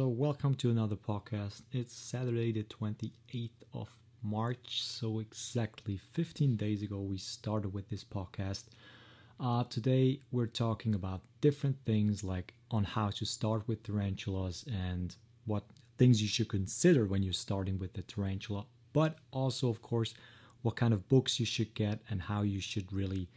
So, welcome to another podcast. It's Saturday, the 28th of March. So, exactly 15 days ago, we started with this podcast. Uh, today, we're talking about different things like on how to start with tarantulas and what things you should consider when you're starting with the tarantula, but also, of course, what kind of books you should get and how you should really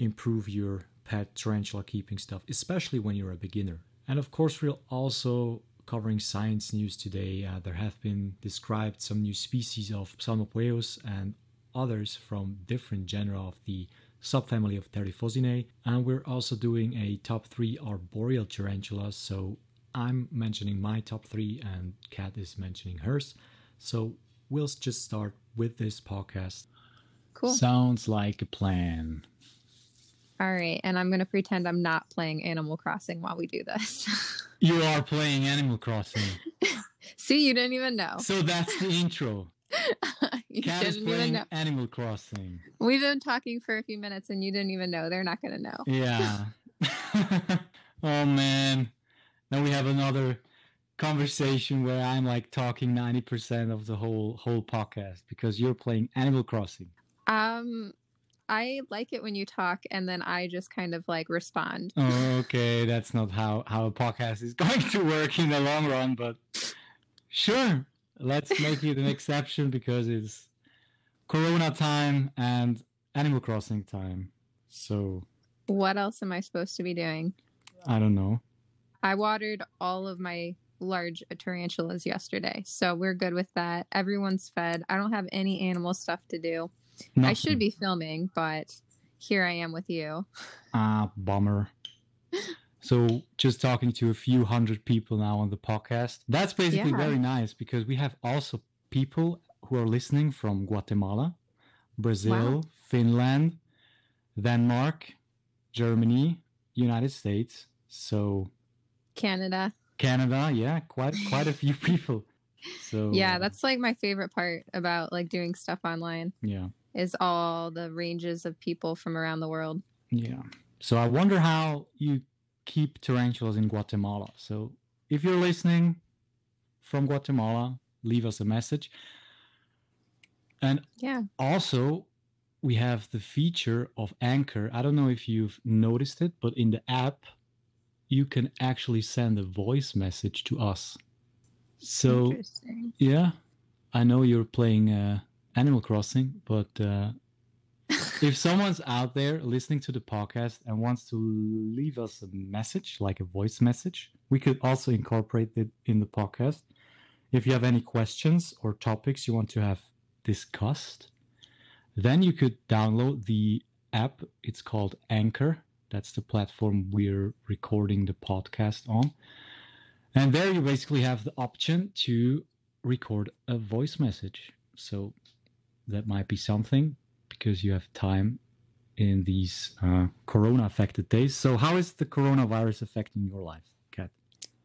improve your pet tarantula keeping stuff, especially when you're a beginner. And of course, we'll also covering science news today. Uh, there have been described some new species of Psalmopoeus and others from different genera of the subfamily of Theraphosinae. And we're also doing a top three arboreal tarantulas. So I'm mentioning my top three, and Kat is mentioning hers. So we'll just start with this podcast. Cool. Sounds like a plan. All right. And I'm going to pretend I'm not playing Animal Crossing while we do this. you are playing Animal Crossing. See, you didn't even know. So that's the intro. you Kat is playing Animal Crossing. We've been talking for a few minutes and you didn't even know. They're not going to know. Yeah. oh, man. Now we have another conversation where I'm like talking 90% of the whole whole podcast because you're playing Animal Crossing. Um I like it when you talk and then I just kind of like respond. Oh, okay, that's not how how a podcast is going to work in the long run, but sure. Let's make it an exception because it's corona time and Animal Crossing time. So what else am I supposed to be doing? I don't know. I watered all of my large tarantulas yesterday. So we're good with that. Everyone's fed. I don't have any animal stuff to do. Nothing. I should be filming, but here I am with you. Ah, uh, bummer. so just talking to a few hundred people now on the podcast. That's basically yeah. very nice because we have also people who are listening from Guatemala, Brazil, wow. Finland, Denmark, Germany, United States. So Canada. Canada, yeah, quite quite a few people. So Yeah, that's like my favorite part about like doing stuff online. Yeah. Is all the ranges of people from around the world. Yeah. So I wonder how you keep tarantulas in Guatemala. So if you're listening from Guatemala, leave us a message. And yeah. Also, we have the feature of Anchor. I don't know if you've noticed it, but in the app you can actually send a voice message to us. So, yeah, I know you're playing uh, Animal Crossing, but uh, if someone's out there listening to the podcast and wants to leave us a message, like a voice message, we could also incorporate it in the podcast. If you have any questions or topics you want to have discussed, then you could download the app. It's called Anchor that's the platform we're recording the podcast on. And there you basically have the option to record a voice message. So that might be something because you have time in these uh, corona affected days. So, how is the coronavirus affecting your life, Kat?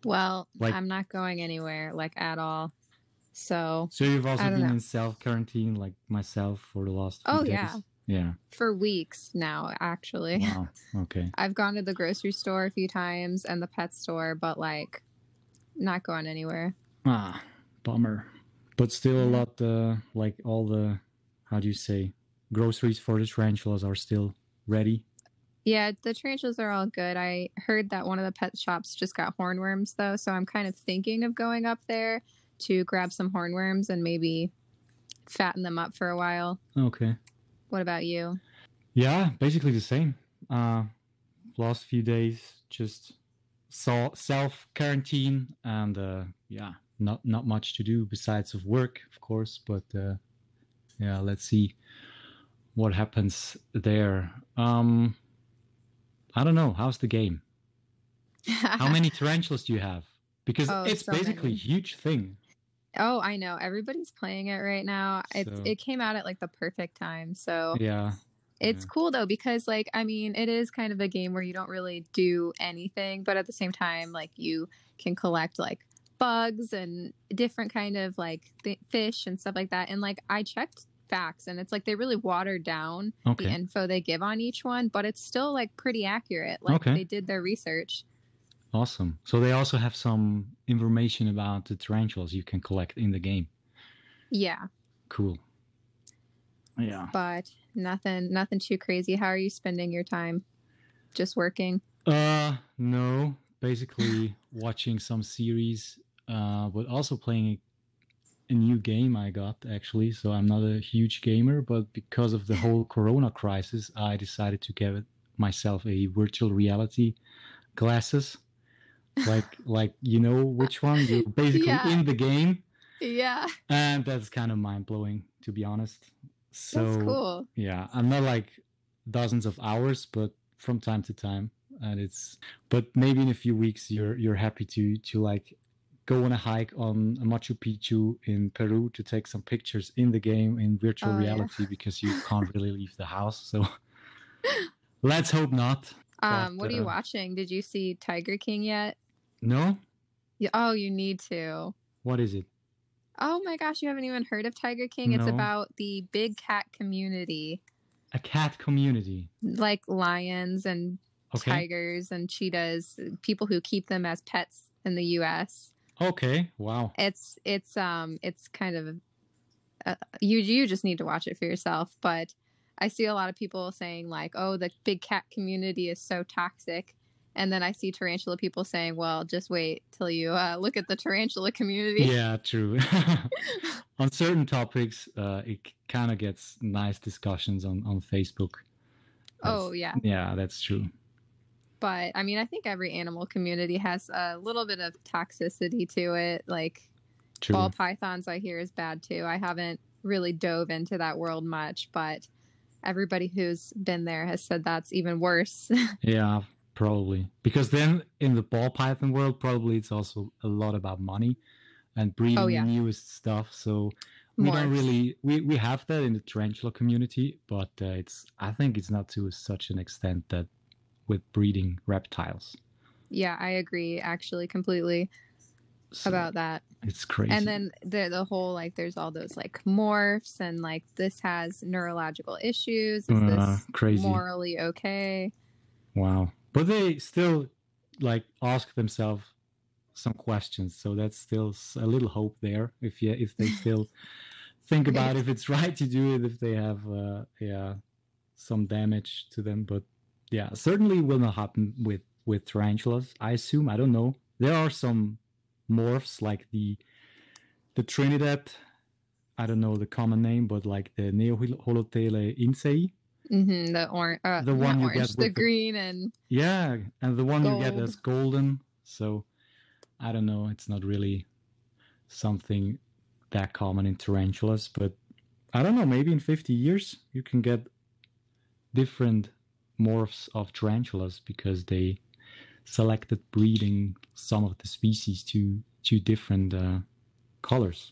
Well, like, I'm not going anywhere, like at all. So, so you've also been know. in self quarantine, like myself, for the last. oh days. yeah, yeah. For weeks now, actually. Wow. Okay. I've gone to the grocery store a few times and the pet store, but like not going anywhere. Ah, bummer. But still a lot uh like all the how do you say groceries for the tarantulas are still ready. Yeah, the tarantulas are all good. I heard that one of the pet shops just got hornworms though, so I'm kind of thinking of going up there to grab some hornworms and maybe fatten them up for a while. Okay. What about you? Yeah, basically the same. Uh, last few days, just saw self quarantine, and uh, yeah, not not much to do besides of work, of course. But uh, yeah, let's see what happens there. Um, I don't know. How's the game? How many tarantulas do you have? Because oh, it's so basically many. a huge thing. Oh, I know. Everybody's playing it right now. So, it it came out at like the perfect time. So Yeah. It's yeah. cool though because like I mean, it is kind of a game where you don't really do anything, but at the same time like you can collect like bugs and different kind of like th- fish and stuff like that. And like I checked facts and it's like they really watered down okay. the info they give on each one, but it's still like pretty accurate. Like okay. they did their research. Awesome. So they also have some information about the tarantulas you can collect in the game. Yeah, Cool. Yeah. but nothing nothing too crazy. How are you spending your time? Just working? Uh no, basically watching some series uh but also playing a, new game I got actually. So I'm not a huge gamer, but because of the whole corona crisis, I decided to get myself a virtual reality glasses. Like like you know which one? You're basically Yeah. in the game Yeah. and that's kind of mind-blowing to be honest. So That's cool. yeah i'm not like dozens of hours but from time to time and it's but maybe in a few weeks you're you're happy to to like go on a hike on machu picchu in peru to take some pictures in the game in virtual Oh, yeah. reality because you can't really leave the house so let's hope not Um, But, what are you uh, watching? Did you see Tiger King yet? no Yeah, oh, you need to. what is it Oh my gosh, you haven't even heard of Tiger King? It's about the big cat community, a cat community like lions and okay tigers and cheetahs, people who keep them as pets in the US. Okay wow It's it's um it's kind of uh, you you just need to watch it for yourself, but I see a lot of people saying like, "Oh, the big cat community is so toxic." And then I see tarantula people saying, "Well, just wait till you uh, look at the tarantula community." yeah true on certain topics uh it kind of gets nice discussions on on facebook Oh, yeah. yeah that's true But I mean, I think every animal community has a little bit of toxicity to it. Like true ball pythons, I hear is bad too. I haven't really dove into that world much, but everybody who's been there has said that's even worse. yeah probably because then in the ball python world probably it's also a lot about money and breeding Oh, yeah. newest stuff so we don't really we, we have that in the tarantula community but uh, it's i think it's not to such an extent that with breeding reptiles yeah, I agree actually completely So about that. it's crazy And then the the whole like there's all those like morphs and like this has neurological issues. Is Uh, this crazy morally okay? Wow. But they still like ask themselves some questions, so that's still a little hope there. If yeah, if they still think about if it's right to do it, if they have uh, yeah some damage to them, but yeah, certainly will not happen with with tarantulas. I assume. I don't know. There are some morphs like the the Trinidad. I don't know the common name, but like the Neoholothele incei. hmm the orange, uh, The one you orange, get the with the- green, and Yeah, and the one you get Gold. as golden. So I don't know. It's not really something that common in tarantulas, but I don't know. Maybe in 50 years you can get different morphs of tarantulas because they selected breeding some of the species to to different uh, colors.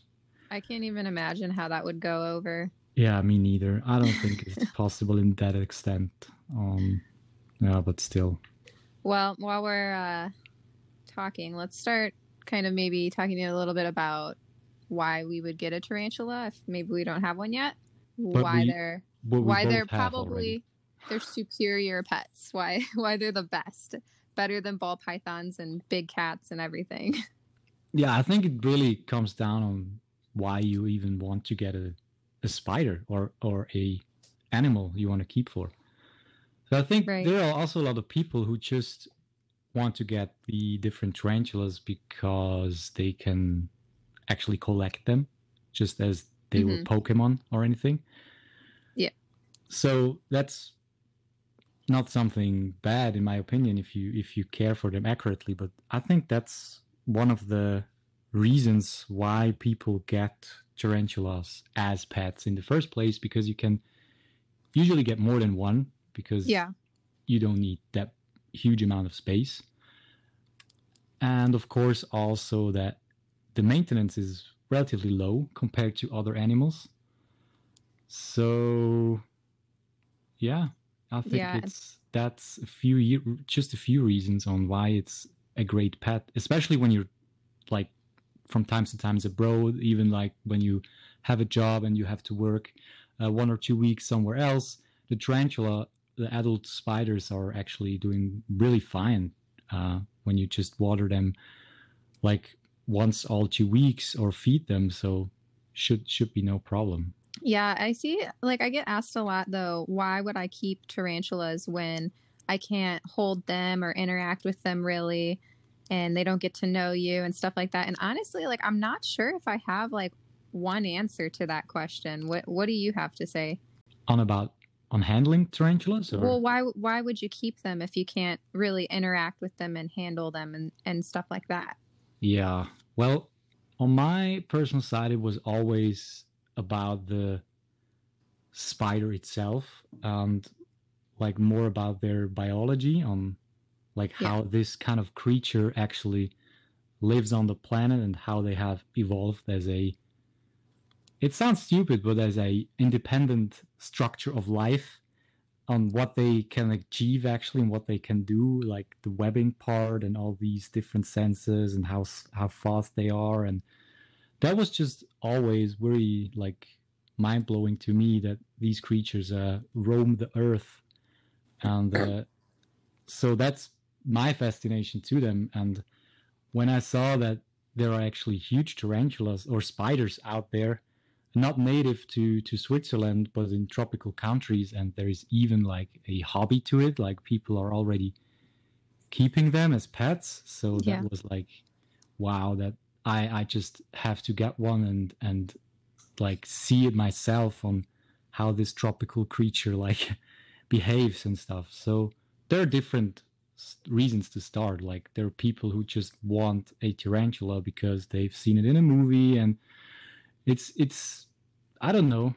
I can't even imagine how that would go over. Yeah, me neither. I don't think it's possible in that extent. Um, yeah, but still. Well, while we're uh, talking, let's start kind of maybe talking a little bit about why we would get a tarantula if maybe we don't have one yet. why we- they're why they're probably already. They're superior pets. Why why they're the best, better than ball pythons and big cats and everything. Yeah, I think it really comes down on why you even want to get a, a spider or or a animal you want to keep for. So I think Right. there are also a lot of people who just want to get the different tarantulas because they can actually collect them, just as they were mm-hmm. Pokemon or anything. Yeah. So that's not something bad in my opinion if you if you care for them accurately but i think that's one of the reasons why people get tarantulas as pets in the first place because you can usually get more than one because yeah. you don't need that huge amount of space. And of course also that the maintenance is relatively low compared to other animals. So yeah i think Yeah. it's that's a few just a few reasons on why it's a great pet especially when you're like from time to time abroad even like when you have a job and you have to work uh, one or two weeks somewhere else the tarantula the adult spiders are actually doing really fine uh, when you just water them like once all two weeks or feed them. So should should be no problem. Yeah, I see. Like, I get asked a lot though, why would I keep tarantulas when I can't hold them or interact with them really? And they don't get to know you and stuff like that. And honestly, like, I'm not sure if I have like one answer to that question. What What do you have to say? On about on handling tarantulas? Or? Well, why why would you keep them if you can't really interact with them and handle them and and stuff like that? Yeah. Well, on my personal side, it was always about the spider itself and like more about their biology on like how yeah. this kind of creature actually lives on the planet and how they have evolved as a it sounds stupid but as a independent structure of life on what they can achieve actually and what they can do like the webbing part and all these different senses and how how fast they are and that was just always very like mind blowing to me that these creatures uh, roam the earth, and uh, so that's my fascination to them. And when I saw that there are actually huge tarantulas or spiders out there, not native to to Switzerland, but in tropical countries, and there is even like a hobby to it, like people are already keeping them as pets. So that yeah. was like, wow, that I I just have to get one and and like see it myself on how this tropical creature like behaves and stuff. So there are different reasons to start. Like there are people who just want a tarantula because they've seen it in a movie and it's it's I don't know.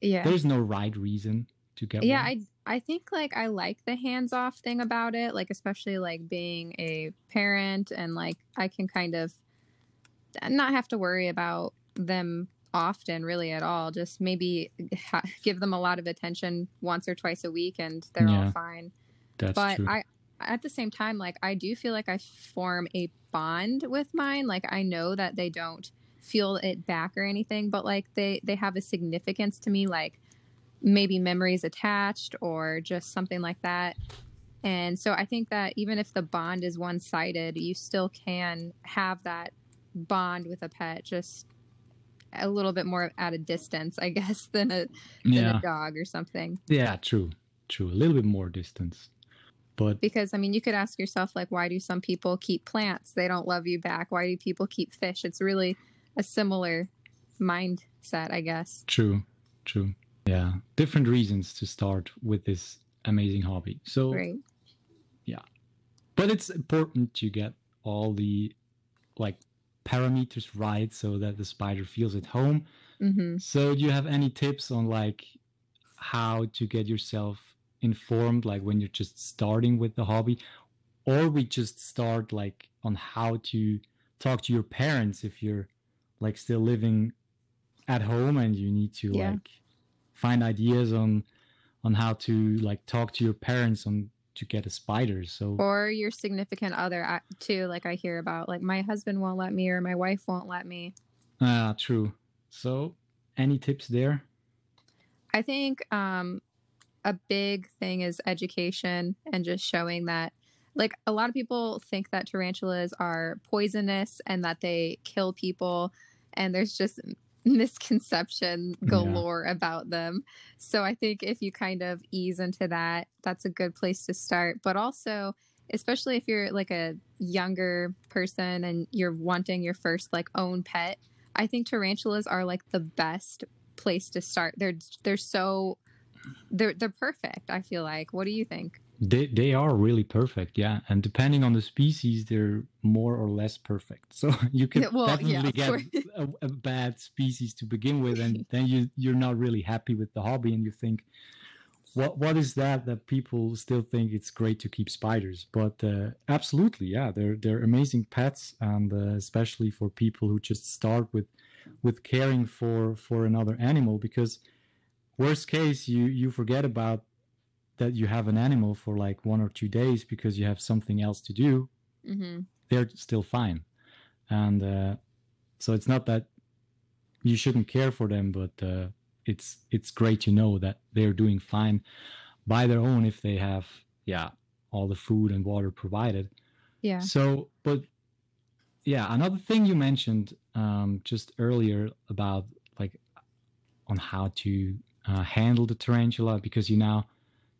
Yeah. There's no right reason to get one. yeah, one. I I think like I like the hands off thing about it, like especially like being a parent and like I can kind of not have to worry about them often really at all. Just maybe ha- give them a lot of attention once or twice a week and they're yeah, all fine. That's but true. i at the same time like i do feel like i form a bond with mine. Like i know that they don't feel it back or anything but like they they have a significance to me like maybe memories attached or just something like that. And so i think that even if the bond is one-sided you still can have that bond with a pet just a little bit more at a distance, I guess, than a than yeah. a dog or something. Yeah, true, true. A little bit more distance, but because I mean, you could ask yourself like, why do some people keep plants? They don't love you back. Why do people keep fish? It's really a similar mindset, I guess. True, true. Yeah, different reasons to start with this amazing hobby. So, right. yeah, but it's important to get all the like parameters right so that the spider feels at home. Mm-hmm. So, do you have any tips on like how to get yourself informed, like when you're just starting with the hobby, or we just start like on how to talk to your parents if you're like still living at home and you need to yeah. like find ideas on on how to like talk to your parents on to get a spider. So or your significant other too. Like I hear about, like my husband won't let me or my wife won't let me. Ah, uh, true. So, any tips there? I think um, a big thing is education and just showing that. Like a lot of people think that tarantulas are poisonous and that they kill people, and there's just misconception galore yeah. about them. So I think if you kind of ease into that, that's a good place to start. But also, especially if you're like a younger person and you're wanting your first like own pet, I think tarantulas are like the best place to start. They're they're so they're they're perfect, I feel like. What do you think? They they are really perfect, yeah. And depending on the species, they're more or less perfect. So you can well, definitely yeah, get a, a, bad species to begin with, and then you you're not really happy with the hobby, and you think, what what is that that people still think it's great to keep spiders? But uh, absolutely, yeah, they're they're amazing pets, and uh, especially for people who just start with with caring for for another animal, because worst case you you forget about that you have an animal for like one or two days because you have something else to do, mm-hmm. they're still fine. And uh, so it's not that you shouldn't care for them, but uh, it's it's great to know that they're doing fine by their own if they have yeah all the food and water provided. Yeah. So, but yeah, another thing you mentioned um, just earlier about like on how to uh, handle the tarantula because you now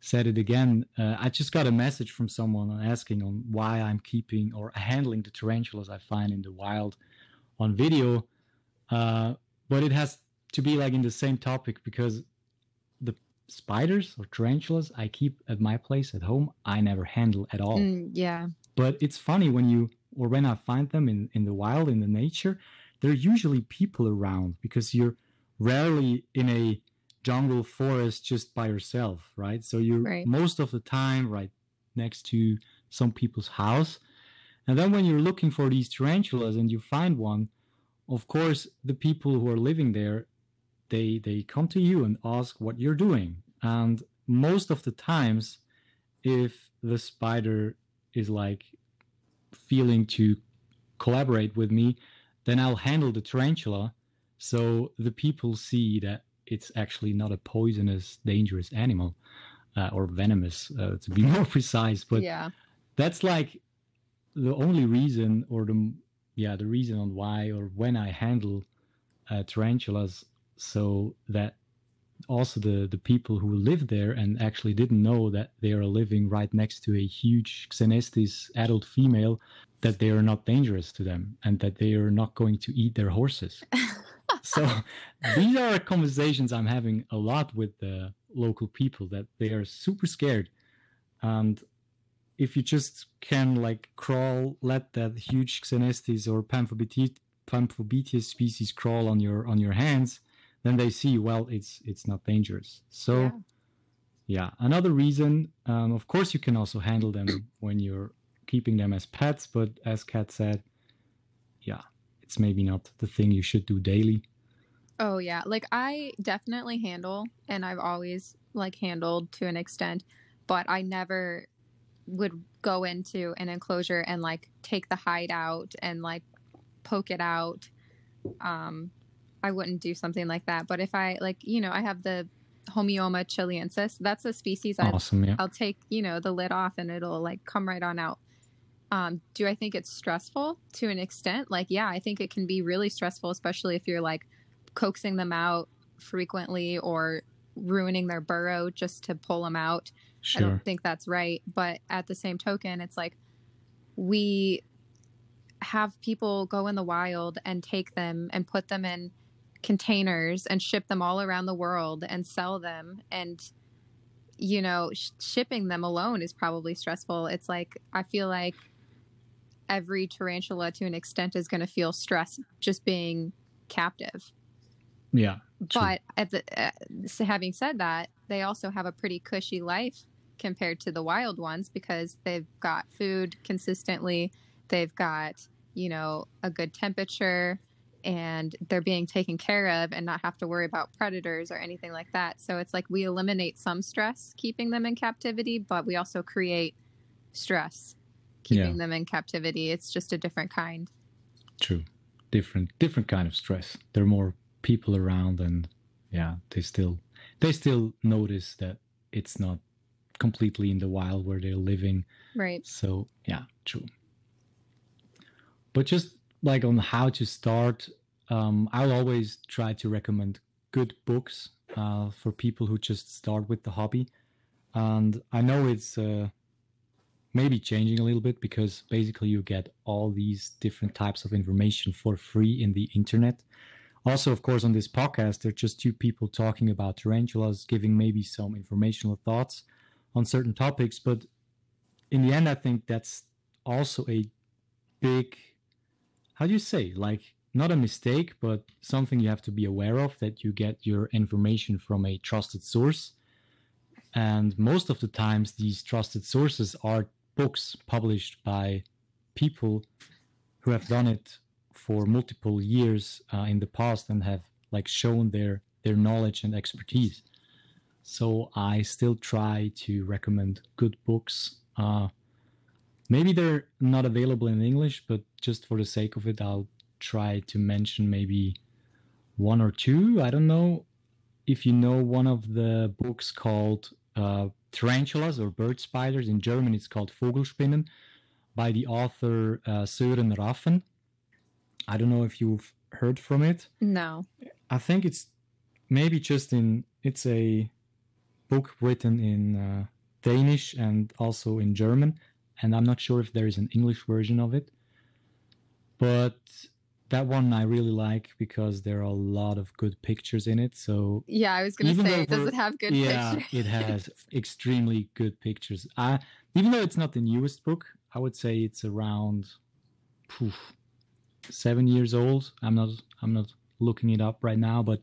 said it again. Uh, I just got a message from someone asking on why I'm keeping or handling the tarantulas I find in the wild on video, uh, but it has to be like in the same topic because the spiders or tarantulas I keep at my place at home I never handle at all. Mm, yeah. But it's funny when you or when I find them in in the wild in the nature, there are usually people around because you're rarely in a jungle forest just by yourself, right? So you're Right. most of the time right next to some people's house. And then when you're looking for these tarantulas and you find one, of course, the people who are living there, they they come to you and ask what you're doing. And most of the times, if the spider is like feeling to collaborate with me, then I'll handle the tarantula so the people see that it's actually not a poisonous, dangerous animal uh, or venomous, uh, to be more precise. But yeah. that's like the only reason, or the yeah, the reason on why or when I handle uh, tarantulas, so that also the the people who live there and actually didn't know that they are living right next to a huge Xenesthis adult female, that they are not dangerous to them and that they are not going to eat their horses. so these are conversations I'm having a lot with the local people that they are super scared. And if you just can like crawl let that huge xenesthis or Pamphobetes Pamphobeteus species crawl on your on your hands then they see well it's it's not dangerous. So Yeah. yeah, another reason um, of course you can also handle them when you're keeping them as pets but as kat said yeah it's maybe not the thing you should do daily Oh yeah, like I definitely handle and I've always like handled to an extent, but I never would go into an enclosure and like take the hide out and like poke it out. Um I wouldn't do something like that, but if I like, you know, I have the Homoeomma chiliensis. That's a species I awesome yeah I'll take, you know, the lid off and it'll like come right on out. Um, do I think it's stressful to an extent? Like, yeah, I think it can be really stressful, especially if you're like coaxing them out frequently or ruining their burrow just to pull them out. I don't think that's right. But at the same token, it's like we have people go in the wild and take them and put them in containers and ship them all around the world and sell them. And, you know, sh- shipping them alone is probably stressful. It's like, I feel like every tarantula to an extent is going to feel stress just being captive. Yeah True. But at the, uh, having said that, they also have a pretty cushy life compared to the wild ones because they've got food consistently, they've got you know a good temperature, and they're being taken care of and not have to worry about predators or anything like that. So it's like we eliminate some stress keeping them in captivity, but we also create stress keeping Yeah. them in captivity. It's just a different kind. True. Different different kind of stress. They're more people around and yeah, they still they still notice that it's not completely in the wild where they're living. Right. So yeah, true. But just like on how to start, um, I'll always try to recommend good books uh, for people who just start with the hobby. And I know it's uh, maybe changing a little bit because basically you get all these different types of information for free in the internet. Also, of course, on this podcast, there are just two people talking about tarantulas, giving maybe some informational thoughts on certain topics. But in the end, I think that's also a big, how do you say, like not a mistake, but something you have to be aware of that you get your information from a trusted source. And most of the times, these trusted sources are books published by people who have done it for multiple years uh, in the past and have like shown their their knowledge and expertise. So I still try to recommend good books. Uh, maybe they're not available in English, but just for the sake of it, I'll try to mention maybe one or two. I don't know if you know one of the books called uh, Tarantulas or Bird Spiders. In German, it's called Vogelspinnen by the author uh, Søren Rafn. I don't know if you've heard from it. No. I think it's maybe just in it's a book written in uh, Danish and also in German, and I'm not sure if there is an English version of it. But that one I really like because there are a lot of good pictures in it. So Yeah, I was gonna say, does it have good yeah, pictures? it has extremely good pictures. I, even though it's not the newest book, I would say it's around poof, seven years old. I'm not I'm not looking it up right now, but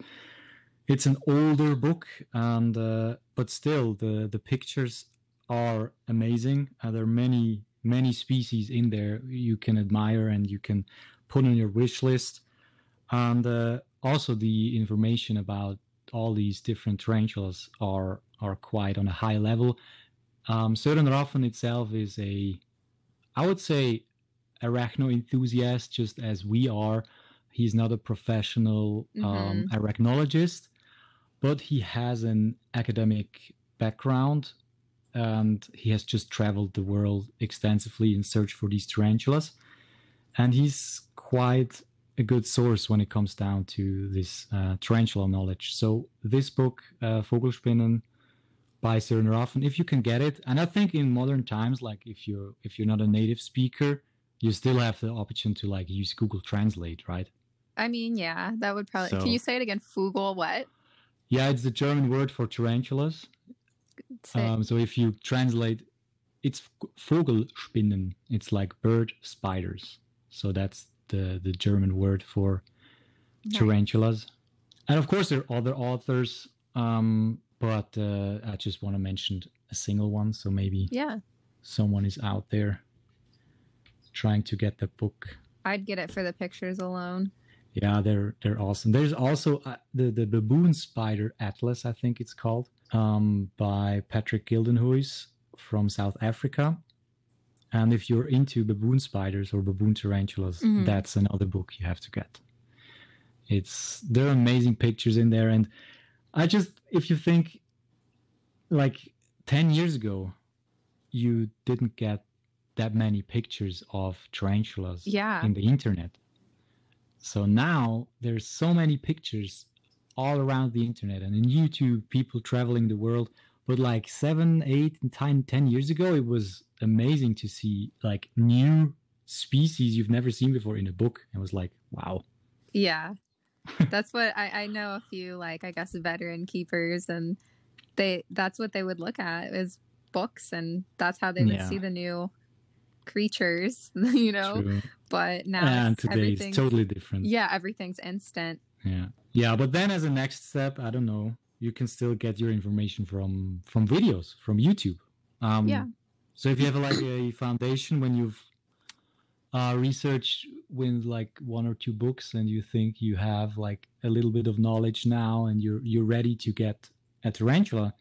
it's an older book, and uh, but still the the pictures are amazing. Uh, there are many many species in there you can admire and you can put on your wish list, and uh, also the information about all these different tarantulas are are quite on a high level. Um, Søren Rafn itself is a, I would say, arachno enthusiast, just as we are. He's not a professional um, arachnologist, but he has an academic background, and he has just traveled the world extensively in search for these tarantulas, and he's quite a good source when it comes down to this uh, tarantula knowledge. So this book, uh, Vogelspinnen, by Søren Rafn, if you can get it, and I think in modern times, like if you're if you're not a native speaker, you still have the option to like use Google Translate, right? I mean, yeah, that would probably. So- Can you say it again? Fugel what? Yeah, it's the German word for tarantulas. Um, so if you translate, it's Vogelspinnen. It's like bird spiders. So that's the the German word for nice. tarantulas. And of course, there are other authors, um, but uh, I just want to mention a single one. So maybe Yeah, someone is out there trying to get the book. I'd get it for the pictures alone. Yeah, they're they're awesome. There's also uh, the the baboon spider atlas, I think it's called, um, by Patrick Gildenhuis from South Africa. And if you're into baboon spiders or baboon tarantulas, Mhm. that's another book you have to get. It's there are amazing pictures in there, and I just if you think like ten years ago, you didn't get that many pictures of tarantulas Yeah. in the internet. So now there's so many pictures all around the internet and in YouTube, people traveling the world. But like seven, eight, and 10, 10 years ago, it was amazing to see like new species you've never seen before in a book. I was like, wow. Yeah. that's what I, I know a few like I guess veteran keepers and they that's what they would look at is books and that's how they would Yeah. see the new creatures, you know. True. But now and today it's everything's totally different. yeah, everything's instant. Yeah. Yeah. But then as a next step, I don't know, you can still get your information from from videos, from YouTube. Um Yeah. So if you have like a foundation when you've uh, researched with like one or two books and you think you have like a little bit of knowledge now and you're you're ready to get a tarantula,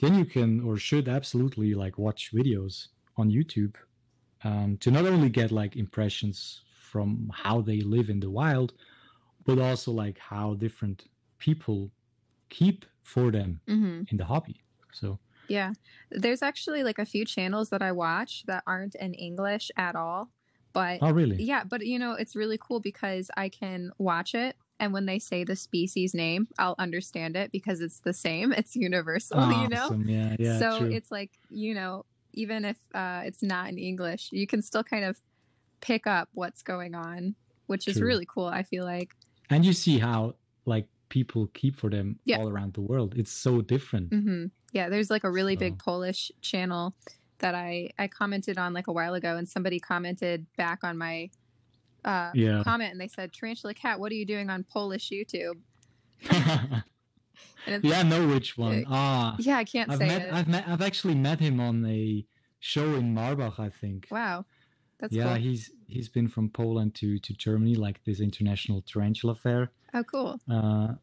then you can or should absolutely like watch videos on YouTube um, to not only get like impressions from how they live in the wild, but also like how different people keep for them hmm in the hobby. So Yeah. There's actually like a few channels that I watch that aren't in English at all. But oh really? yeah, but you know, it's really cool because I can watch it and when they say the species name, I'll understand it because it's the same. It's universal, you know? Yeah, yeah, so true. it's like, you know, even if uh, it's not in English, you can still kind of pick up what's going on, which is really cool, I feel like. and you see how like people keep for them Yeah. all around the world. It's so different. hmm Yeah, there's like a really big Polish channel that I I commented on like a while ago, and somebody commented back on my uh, Yeah. comment, and they said, "Tarantula Kat, what are you doing on Polish YouTube?" Yeah, I know which one. Ah, yeah, I can't I've say met, it. I've met, I've actually met him on a show in Marbach, I think. wow, that's yeah, cool. he's he's been from Poland to to Germany, like this international tarantula fair. oh, cool. Uh,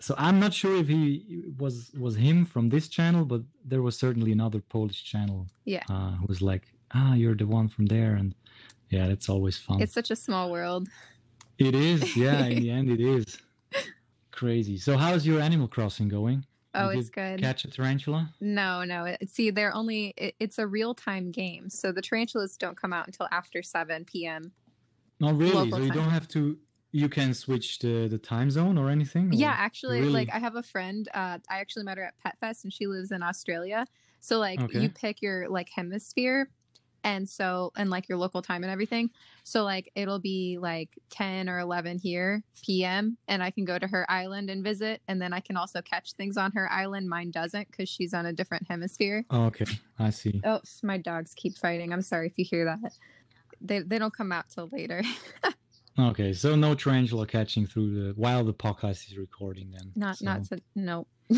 so I'm not sure if he was was him from this channel, but there was certainly another Polish channel. Yeah. uh, who was like, ah, you're the one from there, and yeah, that's always fun. It's such a small world. It is, yeah. in the end, it is crazy. So, how's your Animal Crossing going? Oh, it's good. Catch a tarantula? No, no. See, they're only it, it's a real time game, so the tarantulas don't come out until after seven p.m. Not really. So you time. don't have to. You can switch the the time zone or anything. Yeah, actually, really- like I have a friend. Uh, I actually met her at Pet Fest, and she lives in Australia. So like Okay. you pick your like hemisphere, and so and like your local time and everything. So like it'll be like ten or eleven here p.m. and I can go to her island and visit, and then I can also catch things on her island. Mine doesn't because she's on a different hemisphere. Oh, okay, I see. Oh, my dogs keep fighting. I'm sorry if you hear that. They they don't come out till later. Okay, so no tarantula catching through the while the podcast is recording. Then not so, not to no.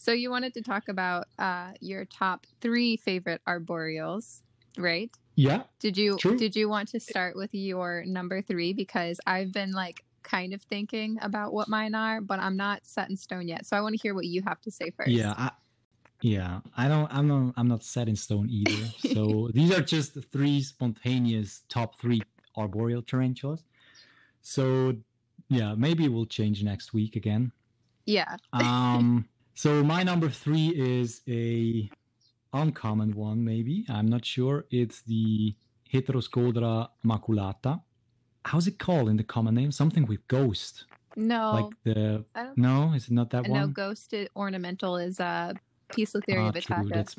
so you wanted to talk about uh your top three favorite arboreals, right? Yeah, Did you True. did you want to start with your number three because I've been like kind of thinking about what mine are, but I'm not set in stone yet. So I want to hear what you have to say first. yeah, I, yeah. I don't. I'm not. I'm not set in stone either. So these are just three spontaneous top three arboreal tarantulas. So yeah, maybe we'll change next week again. Yeah. um so my number three is a uncommon one maybe. I'm not sure. It's the heteroscodra maculata. How's it called in the common name? Something with ghost. No. like the no? Is it not that one? ghosted ornamental is uh Poecilotheria Ah, true, vittata. that's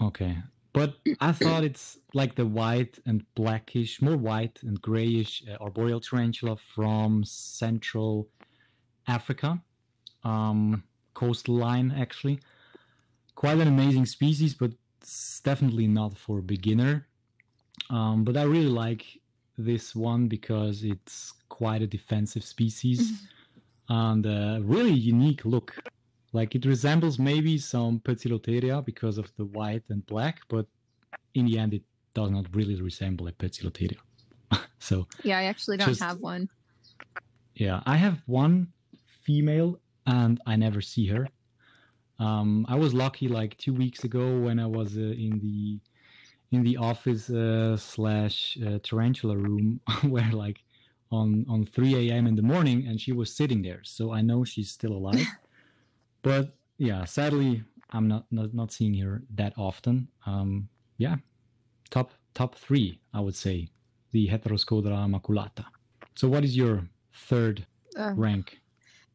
okay. But i thought it's like the white and blackish more white and grayish uh, arboreal tarantula from central africa. Um coastal line actually quite an amazing species but it's definitely not for a beginner um but i really like this one because it's quite a defensive species and a really unique look like it resembles maybe some Poecilotheria because of the white and black, but in the end, it does not really resemble a Poecilotheria. so Yeah, I actually don't Just- have one. yeah, I have one female and I never see her. Um, I was lucky like two weeks ago when I was uh, in the in the office uh, slash uh, tarantula room where like on on 3 a.m. in the morning and she was sitting there, so I know she's still alive. but yeah, sadly, I'm not not, not seeing her that often. Um, yeah, top top three, I would say, the Heteroscodra maculata. So, what is your third Ugh. rank?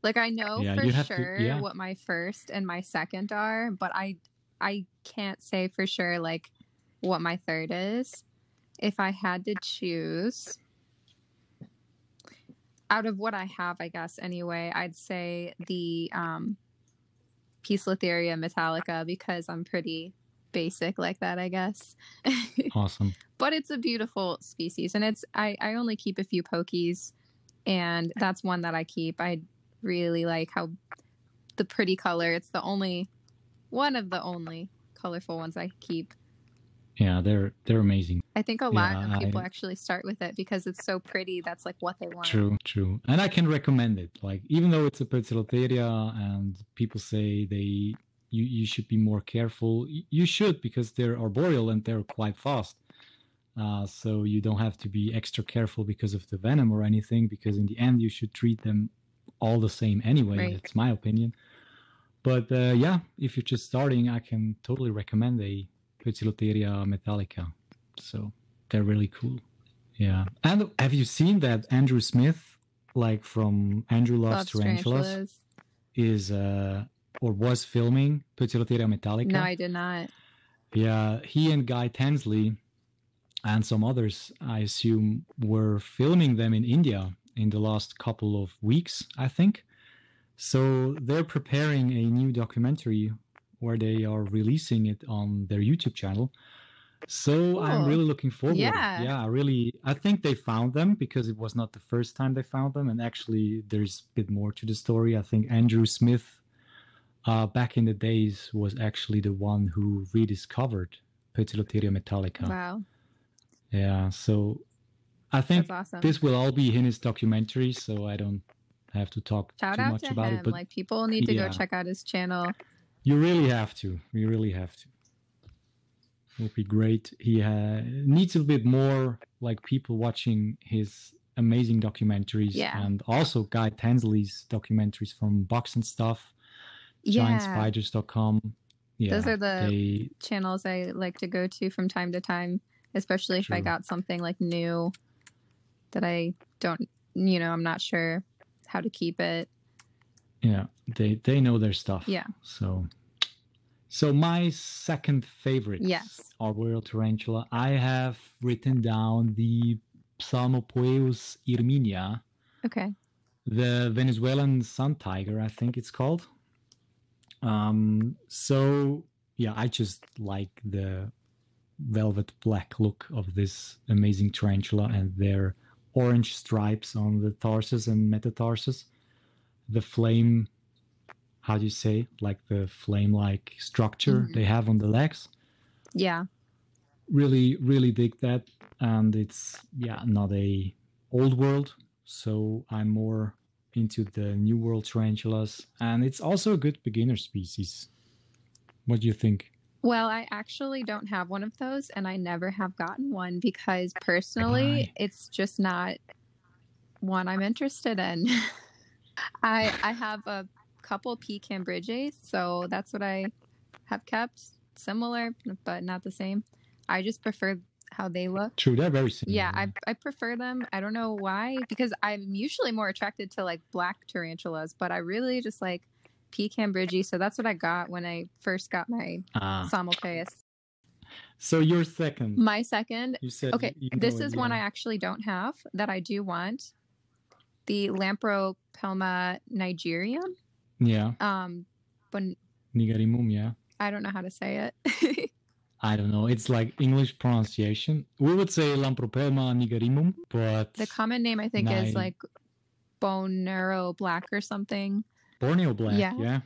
Like I know Yeah, for have to- sure yeah. what my first and my second are, but I I can't say for sure like what my third is. If I had to choose out of what I have, I guess anyway, I'd say the um Poecilotheria metallica because I'm pretty basic like that, I guess. Awesome. but it's a beautiful species and it's I, I only keep a few pokies and that's one that i keep i really like how the pretty color it's the only one of the only colorful ones i keep Yeah, they're they're amazing. i think a lot Yeah, of people I- actually start with it because it's so pretty that's like what they want True, true. And I can recommend it. Like even though it's a Poecilotheria and people say they you, you should be more careful, you should because they're arboreal and they're quite fast. Uh, so you don't have to be extra careful because of the venom or anything because in the end you should treat them all the same anyway. Right. That's my opinion. But uh, yeah, if you're just starting, I can totally recommend a Poecilotheria metallica. So they're really cool. Yeah. And have you seen that Andrew Smith, like from Andrew Loves Loves Tarantulas, tarantulas. is uh or was filming Poecilotheria metallica? no i did not Yeah, he and Guy Tansley and some others, I assume, were filming them in India in the last couple of weeks, I think. So they're preparing a new documentary where they are releasing it on their YouTube channel. So I'm really looking forward. Yeah. Yeah, I really I think they found them because it was not the first time they found them and actually there's a bit more to the story. I think Andrew Smith uh, back in the days was actually the one who rediscovered Poecilotheria metallica. wow Yeah, so I think awesome this will all be in his documentary, so I don't have to talk shout too out much to about him it. But like people need to yeah. go check out his channel you really have to. You really have to. It would be great. He uh, needs a bit more like people watching his amazing documentaries Yeah. and also Guy Tansley's documentaries from Box and Stuff. Yeah. giantspiders.com. Yeah, Those are the they, channels I like to go to from time to time, especially if I got something like new that I don't, you know, I'm not sure how to keep it. yeah they they know their stuff. Yeah. So, so my second favorite Yes. arboreal tarantula, I have written down the Psalmopoeus irminia, Okay. the Venezuelan sun tiger, I think it's called. Um, so yeah, I just like the velvet black look of this amazing tarantula and their orange stripes on the tarsus and metatarsus. The flame, how do you say, like the flame like structure Mhm. they have on the legs. Yeah. Really, really dig that. And it's, yeah, not a old world. So I'm more into the new world tarantulas. And it's also a good beginner species. What do you think? Well, I actually don't have one of those, and I never have gotten one because personally, Why? it's just not one I'm interested in. I I have a couple P Cambridges, so that's what I have kept. Similar, but not the same. I just prefer how they look. True, they're very similar. Yeah, I I prefer them. I don't know why because I'm usually more attracted to like black tarantulas, but I really just like P Cambridge. So that's what I got when I first got my Ah, Psalmopoeus. so your second. My second, You said okay, you know this is one I actually don't have that I do want. The Lampropelma nigerium. Yeah, Um, but Nigerrimum, yeah. I don't know how to say it. I don't know. It's like English pronunciation. We would say Lampropelma nigerrimum, but the common name I think is Nine. like Bonero black or something. Borneo black, Yeah. yeah.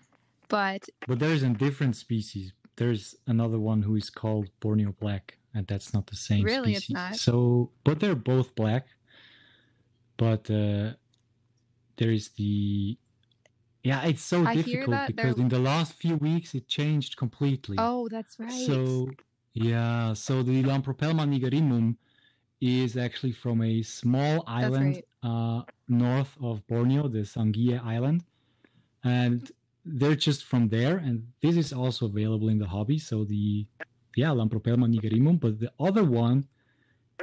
But But there's a different species. There's another one who is called Borneo black, and that's not the same Really, species. it's not? So, but they're both black. But uh, there is the yeah. It's so I difficult because they're- in the last few weeks it changed completely. oh, that's right. So yeah, so the Lampropelma nigerrimum is actually from a small island uh, north of Borneo, the Sangihe Island, and they're just from there. And this is also available in the hobby. So the yeah Lampropelma nigerrimum, but the other one,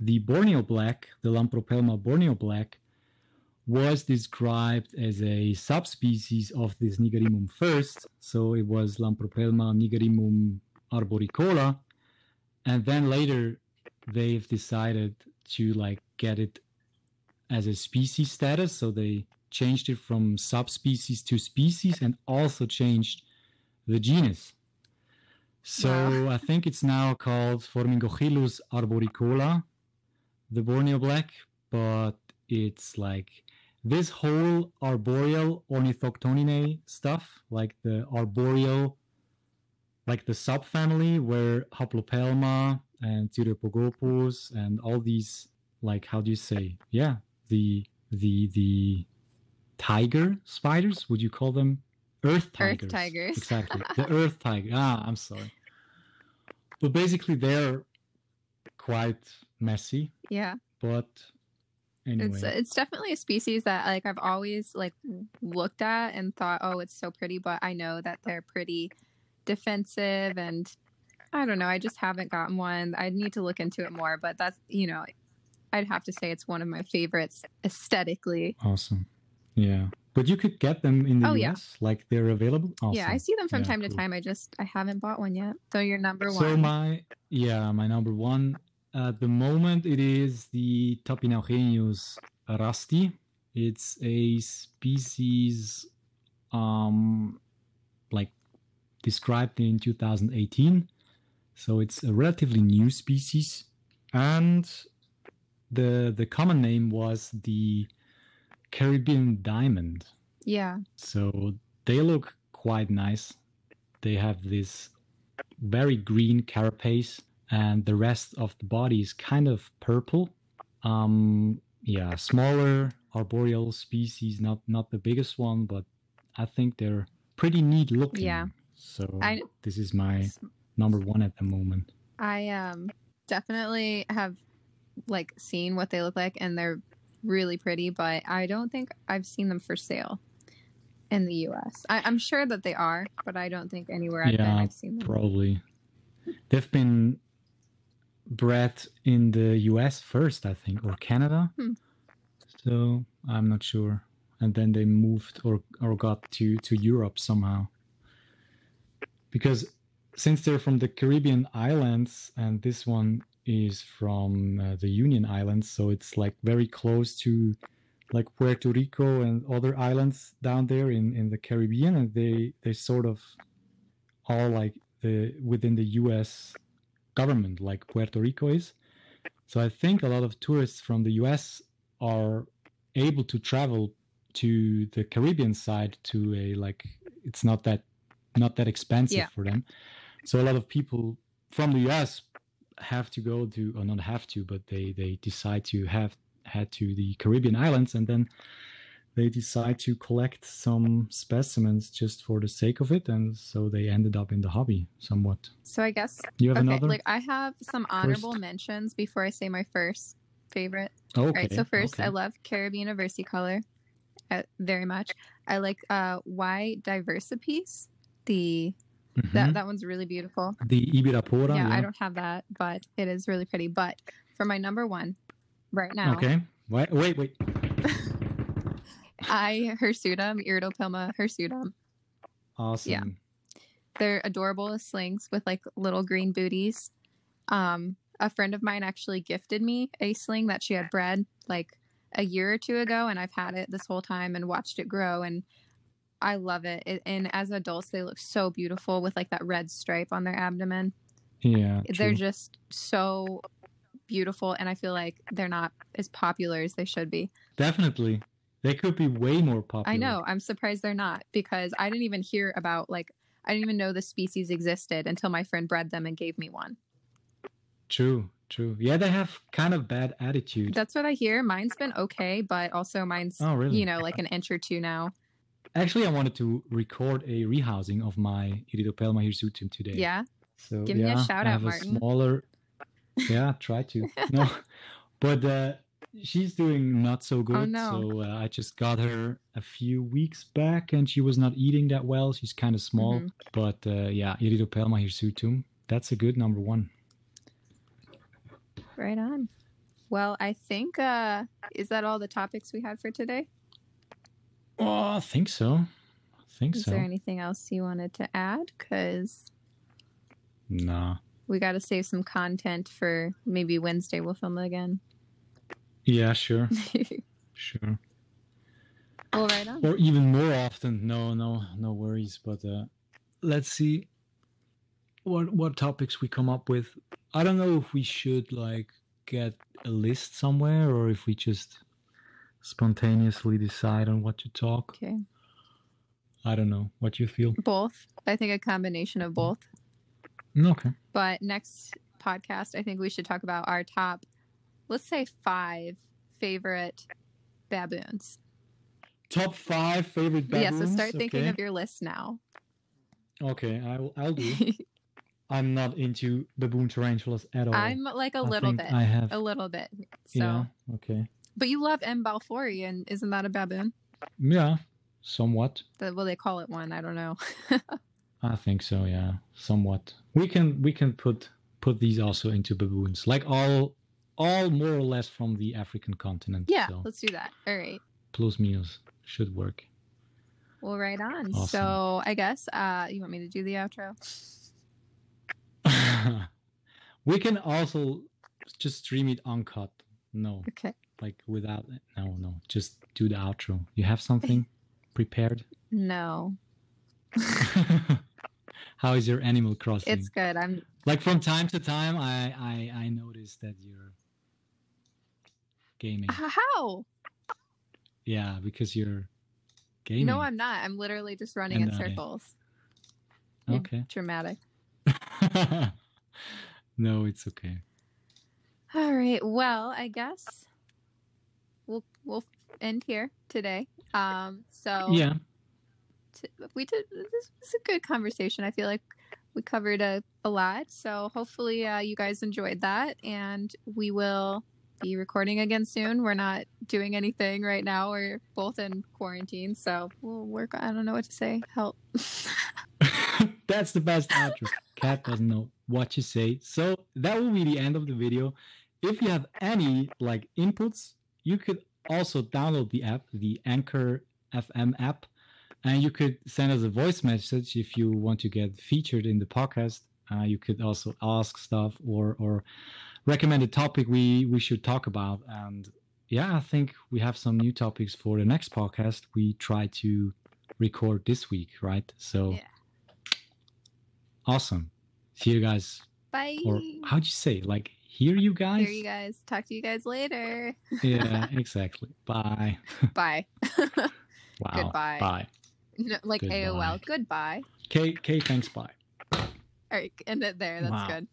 the Borneo black, the Lampropelma borneo black, was described as a subspecies of this nigerrimum first. So it was Lampropelma nigerrimum arboricola, and then later they've decided to like get it as a species status. So they changed it from subspecies to species and also changed the genus. So Wow. I think it's now called Phormingochilus arboricola, the Borneo black, but it's like this whole arboreal ornithoctoninae stuff, like the arboreal, like the subfamily where Haplopelma and Cyriopagopus and all these, like how do you say? Yeah, the the the tiger spiders. Would you call them earth tigers? Earth tigers. Exactly, the earth tiger. Ah, I'm sorry. But basically, they're quite messy. yeah. But anyway, It's it's definitely a species that like I've always like looked at and thought, oh, it's so pretty, but I know that they're pretty defensive and I don't know. I just haven't gotten one. I need to look into it more, but that's you know, I'd have to say it's one of my favorites aesthetically. awesome. Yeah, but you could get them in the Oh, US. yeah. Like they're available. Awesome. Yeah, I see them from Yeah, time to time. I just I haven't bought one yet. So you're number So one. my yeah, my number one at the moment it is the Tapinauchenius rasti. It's a species um like described in 2018. So it's a relatively new species and the the common name was the Caribbean diamond. yeah. So they look quite nice. They have this very green carapace, and the rest of the body is kind of purple. Um, yeah, smaller arboreal species, not not the biggest one, but I think they're pretty neat looking. Yeah. So I- this is my number one at the moment. I um definitely have like seen what they look like and they're really pretty, but I don't think I've seen them for sale. in the U.S. I, am sure that they are, but I don't think anywhere I've Yeah, been I've seen them. Probably. They've been bred in the US first, I think, or Canada. Hmm. So I'm not sure. And then they moved or, or got to, to Europe somehow. Because since they're from the Caribbean islands and this one is from uh, the Union Islands, so it's like very close to like Puerto Rico and other islands down there in, in the Caribbean, and they they sort of all like the within the U.S. government, like Puerto Rico is. So I think a lot of tourists from the U.S. are able to travel to the Caribbean side to a like it's not that not that expensive Yeah. for them. So a lot of people from the U.S. have to go to or not have to, but they they decide to have head to the Caribbean islands and then they decide to collect some specimens just for the sake of it and so they ended up in the hobby somewhat So I guess you have okay, another like I have some honorable First. mentions before I say my first favorite. okay All right, so first, okay. I love Caribena versicolor uh, very much. I like uh, Y diversipes. The Mhm. that that one's really beautiful. the Ybyrapora yeah, yeah, I don't have that, but it is really pretty. But for my number one, right now, okay wait wait wait I Hirsutum, Iridopelma hirsutum. awesome Yeah. They're adorable as slings with like little green booties. Um, a friend of mine actually gifted me a sling that she had bred like a year or two ago, and I've had it this whole time and watched it grow, and I love it. it and as adults, they look so beautiful with like that red stripe on their abdomen. yeah They're true. just so beautiful, and I feel like they're not as popular as they should be. definitely they could be way more popular I know. I'm surprised they're not because I didn't even hear about like I didn't even know the species existed until my friend bred them and gave me one. true true yeah they have kind of bad attitude That's what I hear. Mine's been okay, but also mine's oh really you know like an inch or two now. Actually i wanted to record a rehousing of my iridopelma hirsutum today Yeah. So Give me a yeah, shout I out, have a Martin. smaller. Yeah, try to. No, but uh, she's doing not so good. Oh, no. So uh, I just got her a few weeks back, and she was not eating that well. She's kind of small, Mhm. but uh, yeah, Iridopelma hirsutum. That's a good number one. Right on. Well, I think uh is that all the topics we had for today? Oh, I think so. I think Is so. Is there anything else you wanted to add? Because Nah. we got to save some content for maybe Wednesday. We'll film it again. Yeah, sure, sure. well, right on. or even more often. No, no, no worries. But uh, let's see what what topics we come up with. I don't know if we should like get a list somewhere or if we just spontaneously decide on what to talk. Okay. I don't know what you feel. Both. I think a combination of both. Mm, okay. But next podcast, I think we should talk about our top, let's say five favorite baboons. Top five favorite baboons. yeah, so start thinking okay. of your list now. Okay, I will. I'll do. I'm not into baboon tarantulas at all. I'm like a I little bit. I have. A little bit. So, Yeah. Okay. But you love M. balfouri, and isn't that a baboon? Yeah. Somewhat. The, well, they call it one. I don't know. I think so. Yeah. Somewhat. We can we can put put these also into baboons, like all all more or less from the African continent. yeah, So let's do that. All right. plus minus should work. Well, right on. Awesome. So I guess uh, you want me to do the outro? we can also just stream it uncut. No, Okay. Like without no no. Just do the outro. You have something prepared? No, How is your Animal Crossing? it's good. I'm like from time to time, I I I notice that you're gaming. How? Yeah, because you're gaming. No, I'm not. I'm literally just running in I- circles. You're okay. Dramatic. no, it's okay. All right. Well, I guess we'll we'll end here today. Um. So Yeah. t- we did. This was a good conversation. I feel like we covered a, a lot. So hopefully uh, you guys enjoyed that, and we will be recording again soon. We're not doing anything right now. We're both in quarantine, so we'll work. I don't know what to say. Help. That's the best outro. Kat doesn't know what to say. So that will be the end of the video. If you have any like inputs, you could also download the app, the Anchor FM app, and you could send us a voice message if you want to get featured in the podcast. Uh, you could also ask stuff or or recommend a topic we we should talk about. And yeah, I think we have some new topics for the next podcast. We try to record this week, right? So Yeah. awesome. See you guys. Bye. Or how'd you say? Like hear you guys? Hear you guys. Talk to you guys later. yeah, exactly. Bye. Bye. Wow. Goodbye. Bye. No, like Goodbye. AOL. Goodbye. K K thanks bye. All right, end it there. That's Wow. good.